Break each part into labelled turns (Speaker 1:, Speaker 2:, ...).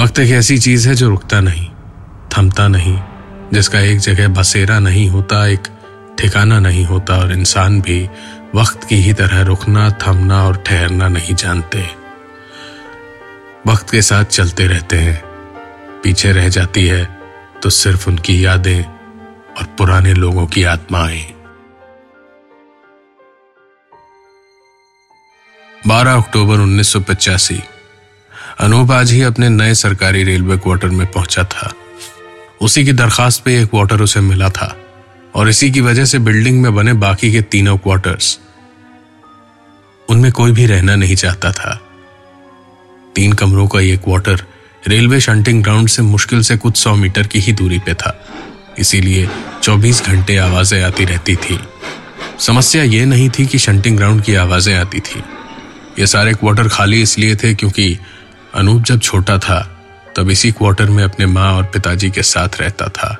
Speaker 1: वक्त एक ऐसी चीज़ है जो रुकता नहीं, थमता नहीं, जिसका एक जगह बसेरा नहीं होता, एक ठिकाना नहीं होता, और इंसान भी वक्त की ही तरह रुकना, थमना और ठहरना नहीं जानते। वक्त के साथ चलते रहते हैं, पीछे रह जाती है तो सिर्फ़ उनकी यादें और पुराने लोगों की आत्माएँ। बारह अक्टूबर उन्नीस सौ पचासी अनूप आज ही अपने नए सरकारी रेलवे क्वार्टर में पहुँचा था। उसी की दरखास्त पे एक क्वार्टर उसे मिला था और इसी की वजह से बिल्डिंग में बने बाकी के तीनों क्वार्टर्स। उनमें कोई भी रहना नहीं चाहता था। तीन कमरों का यह क्वार्टर रेलवे शंटिंग ग्राउंड से मुश्किल से कुछ सौ मीटर की ही दूरी पे था। इसीलिए 24 घंटे आवाज़ें आती रहती थी। समस्या यह नहीं थी कि शंटिंग ग्राउंड की आवाज़ें आती थी। ये सारे क्वार्टर खाली इसलिए थे क्योंकि अनूप जब छोटा था, तब इसी क्वार्टर में अपने माँ और पिताजी के साथ रहता था।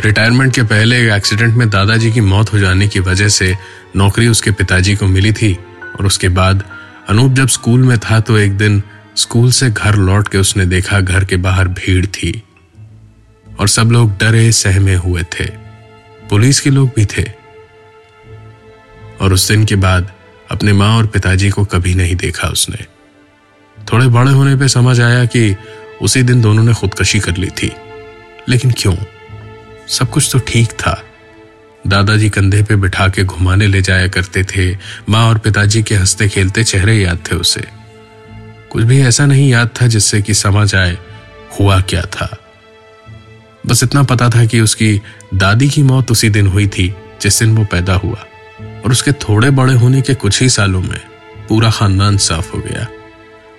Speaker 1: रिटायरमेंट के पहले एक एक्सीडेंट में दादाजी की मौत हो जाने की वजह से नौकरी उसके पिताजी को मिली थी और उसके बाद अनूप जब स्कूल में था तो एक दिन स्कूल से घर लौट के उसने देखा घर के बाहर भीड़ थी और सब लोग डरे, सहमे हुए थे। पुलिस के लोग भी थे। और उस दिन के बाद अपने माँ और पिताजी को कभी नहीं देखा उसने। थोड़े बड़े होने पे समझ आया कि उसी दिन दोनों ने खुदकशी कर ली थी। लेकिन क्यों? सब कुछ तो ठीक था। दादाजी कंधे पे बिठा के घुमाने ले जाया करते थे। माँ और पिताजी के हँसते खेलते चेहरे याद थे उसे। कुछ भी ऐसा नहीं याद था जिससे कि समझ आए हुआ क्या था। बस इतना पता था कि उसकी दादी की मौत उसी दिन हुई थी, जिस दिन वो पैदा हुआ। और उसके थोड़े बड़े होने के कुछ ही सालों में पूरा खानदान साफ़ हो गया।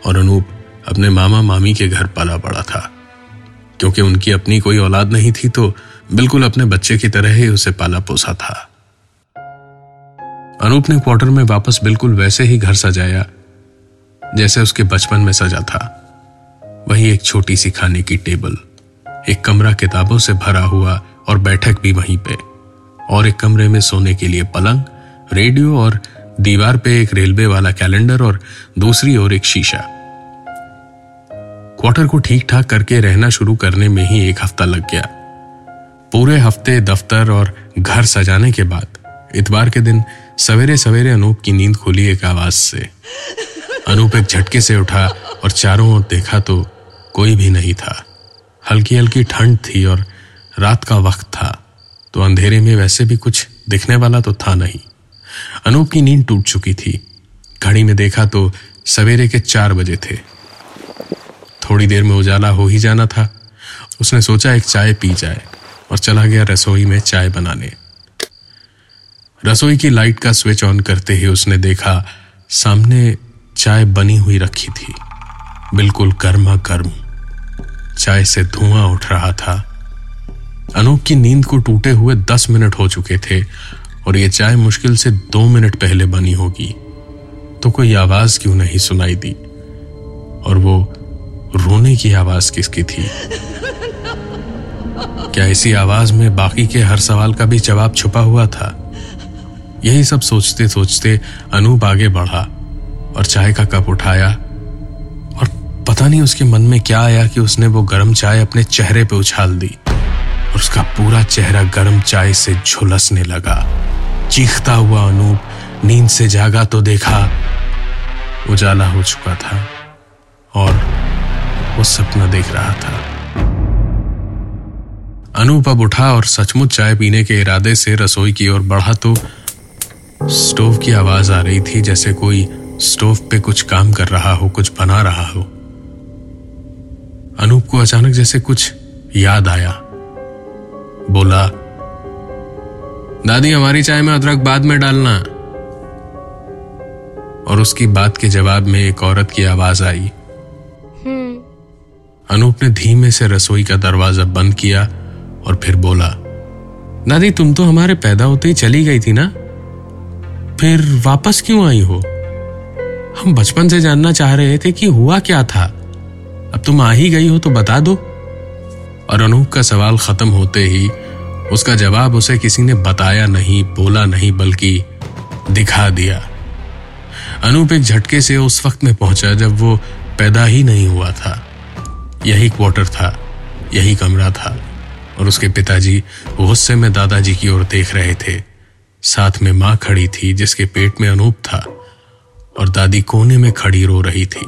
Speaker 1: और अनूप अपने मामा मामी के घर पाला पड़ा था। क्योंकि उनकी अपनी कोई औलाद नहीं थी तो बिल्कुल अपने बच्चे की तरह ही उसे पाला पोसा था। अनूप ने क्वार्टर में वापस बिल्कुल वैसे ही घर सजाया, जैसे उसके बचपन में सजा था। वही एक छोटी सी खाने की टेबल, एक कमरा किताबों से भरा हुआ और बैठक भी वहीं पे, और एक कमरे में सोने के लिए पलंग, रेडियो और दीवार पे एक रेलवे वाला कैलेंडर और दूसरी ओर एक शीशा। क्वार्टर को ठीक ठाक करके रहना शुरू करने में ही एक हफ़्ता लग गया। पूरे हफ़्ते दफ्तर और घर सजाने के बाद इतवार के दिन सवेरे सवेरे अनूप की नींद खुली एक आवाज़ से। अनूप एक झटके से उठा और चारों ओर देखा तो कोई भी नहीं था। हल्की हल्की ठंड थी और रात का वक्त था तो अंधेरे में वैसे भी कुछ दिखने वाला तो था नहीं। अनूप की नींद टूट चुकी थी। घड़ी में देखा तो सवेरे के चार बजे थे। थोड़ी देर में उजाला हो ही जाना था। उसने सोचा एक चाय पी जाए और चला गया रसोई में चाय बनाने। रसोई की लाइट का स्विच ऑन करते ही उसने देखा सामने चाय बनी हुई रखी थी। बिल्कुल गर्मा गर्म चाय से धुआँ उठ रहा था। अनूप की नींद को टूटे हुए दस मिनट हो चुके थे और ये चाय मुश्किल से दो मिनट पहले बनी होगी। तो कोई आवाज़ क्यों नहीं सुनाई दी? और वो रोने की आवाज़ किसकी थी? क्या इसी आवाज़ में बाकी के हर सवाल का भी जवाब छुपा हुआ था? यही सब सोचते सोचते अनूप आगे बढ़ा और चाय का कप उठाया और पता नहीं उसके मन में क्या आया कि उसने वो गर्म चाय अपने चेहरे पे उछाल दी और उसका पूरा चेहरा गर्म चाय से झुलसने लगा। चीखता हुआ अनूप नींद से जागा तो देखा, उजाला हो चुका था और वो सपना देख रहा था। अनूप अब उठा और सचमुच चाय पीने के इरादे से रसोई की ओर बढ़ा तो स्टोव की आवाज़ आ रही थी जैसे कोई स्टोव पे कुछ काम कर रहा हो, कुछ बना रहा हो। अनूप को अचानक जैसे कुछ याद आया। बोला, दादी, हमारी चाय में अदरक बाद में डालना। और उसकी बात के जवाब में एक औरत की आवाज़ आई। अनूप ने धीमे से रसोई का दरवाज़ा बंद किया और फिर बोला, दादी, तुम तो हमारे पैदा होते ही चली गई थी ना? फिर वापस क्यों आई हो? हम बचपन से जानना चाह रहे थे कि हुआ क्या था। अब तुम आ ही गई हो तो बता दो। और अनूप का सवाल खत्म होते ही उसका जवाब उसे किसी ने बताया नहीं, बोला नहीं, बल्कि दिखा दिया। अनूप एक झटके से उस वक्त में पहुँचा जब वो पैदा ही नहीं हुआ था। यही क्वार्टर था, यही कमरा था और उसके पिताजी गुस्से में दादाजी की ओर देख रहे थे। साथ में माँ खड़ी थी जिसके पेट में अनूप था और दादी कोने में खड़ी रो रही थी।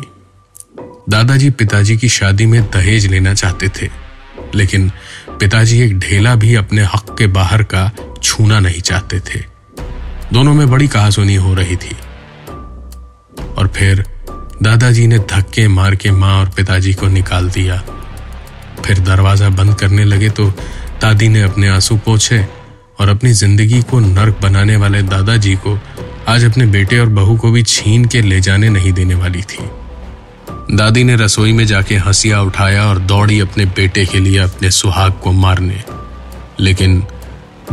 Speaker 1: दादाजी पिताजी की शादी में दहेज लेना चाहते थे, लेकिन पिताजी एक ढेला भी अपने हक के बाहर का छूना नहीं चाहते थे। दोनों में बड़ी कहासुनी हो रही थी। और फिर दादाजी ने धक्के मार के माँ और पिताजी को निकाल दिया। फिर दरवाज़ा बंद करने लगे तो दादी ने अपने आँसू पोछे और अपनी ज़िंदगी को नर्क बनाने वाले दादाजी को आज अपने बेटे और बहू को भी छीन के ले जाने नहीं देने वाली थी। दादी ने रसोई में जाके हंसिया उठाया और दौड़ी अपने बेटे के लिए अपने सुहाग को मारने। लेकिन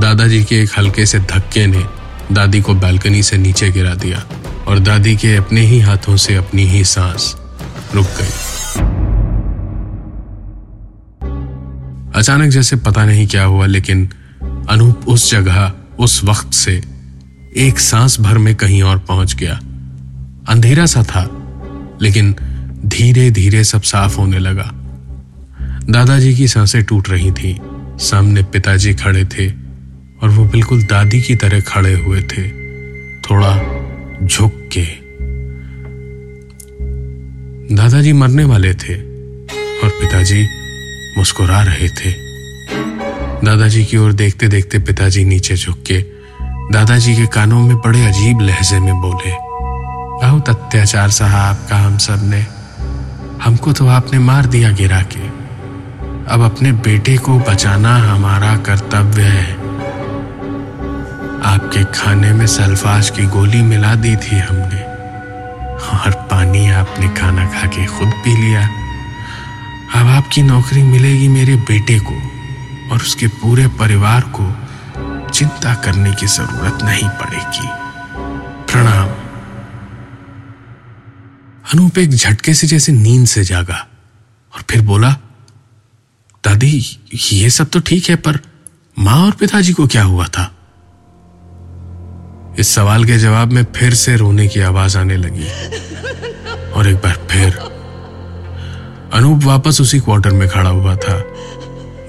Speaker 1: दादाजी के एक हल्के से धक्के ने दादी को बालकनी से नीचे गिरा दिया। और दादी के अपने ही हाथों से अपनी ही सांस रुक गई। अचानक जैसे पता नहीं क्या हुआ, लेकिन अनूप उस जगह, उस वक्त से एक सांस भर में कहीं और पहुँच गया। अंधेरा सा था, लेकिन धीरे धीरे सब साफ़ होने लगा। दादाजी की साँसें टूट रही थी, सामने पिताजी खड़े थे और वो बिल्कुल दादी की तरह खड़े हुए थे। थोड़ा झुक के। दादाजी मरने वाले थे और पिताजी मुस्कुरा रहे थे। दादाजी की ओर देखते देखते पिताजी नीचे झुक के दादाजी के कानों में बड़े अजीब लहजे में बोले बहुत अत्याचार सहा आपका हम सबने हमको तो आपने मार दिया गिरा के। अब अपने बेटे को बचाना हमारा कर्तव्य है। आपके खाने में सल्फाज की गोली मिला दी थी हमने। और पानी आपने खाना खा के खुद पी लिया। अब आपकी नौकरी मिलेगी मेरे बेटे को और उसके पूरे परिवार को। चिंता करने की ज़रूरत नहीं पड़ेगी। प्रणाम। अनूप एक झटके से जैसे नींद से जागा और फिर बोला, दादी, ये सब तो ठीक है, पर माँ और पिताजी को क्या हुआ था? इस सवाल के जवाब में फिर से रोने की आवाज़ आने लगी। और एक बार फिर, अनूप वापस उसी क्वार्टर में खड़ा हुआ था।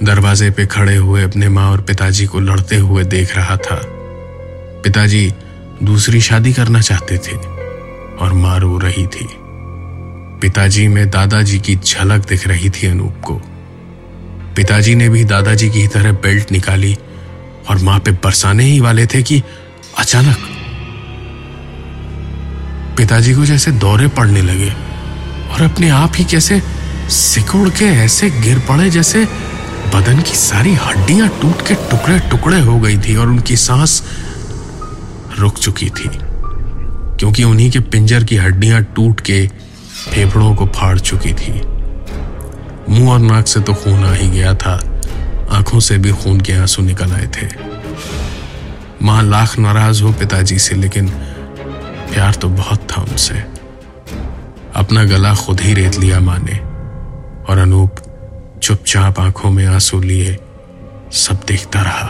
Speaker 1: दरवाजे पे खड़े हुए अपने माँ और पिताजी को लड़ते हुए देख रहा था। पिताजी दूसरी शादी करना चाहते थे और माँ रो रही थी। पिताजी में दादाजी की झलक दिख रही थी अनूप को। पिताजी ने भी दादाजी की तरह बेल्ट निकाली और माँ पे बरसाने ही वाले थे कि अचानक पिताजी को जैसे दौरे पड़ने लगे और अपने आप ही कैसे सिकुड़ के ऐसे गिर पड़े जैसे बदन की सारी हड्डियाँ टूट के टुकड़े टुकड़े हो गई थी और उनकी सांस रुक चुकी थी, क्योंकि उन्हीं के पिंजर की हड्डियाँ टूट के फेफड़ों को फाड़ चुकी थी। मुँह और नाक से तो खून आ ही गया था, आँखों से भी खून के आँसू निकल आए थे। माँ लाख नाराज़ हो पिताजी से, लेकिन प्यार तो बहुत था उनसे। अपना गला खुद ही रेत लिया माँ ने, और अनूप चुपचाप आँखों में आँसू लिए, सब देखता रहा।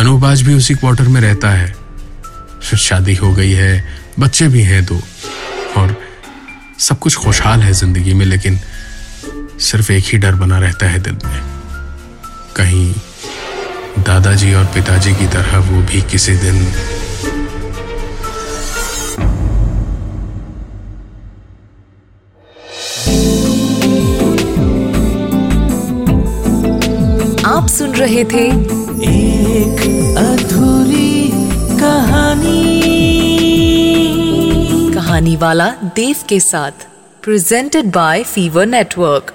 Speaker 1: अनूप आज भी उसी क्वार्टर में रहता है। शादी हो गई है, बच्चे भी हैं दो, और सब कुछ खुशहाल है ज़िंदगी में, लेकिन सिर्फ़ एक ही डर बना रहता है दिल में। कहीं दादाजी और पिताजी की तरह वो भी किसी दिन
Speaker 2: आप सुन रहे थे
Speaker 3: एक अधूरी कहानी।
Speaker 2: कहानी वाला देव के साथ प्रेजेंटेड बाय फीवर नेटवर्क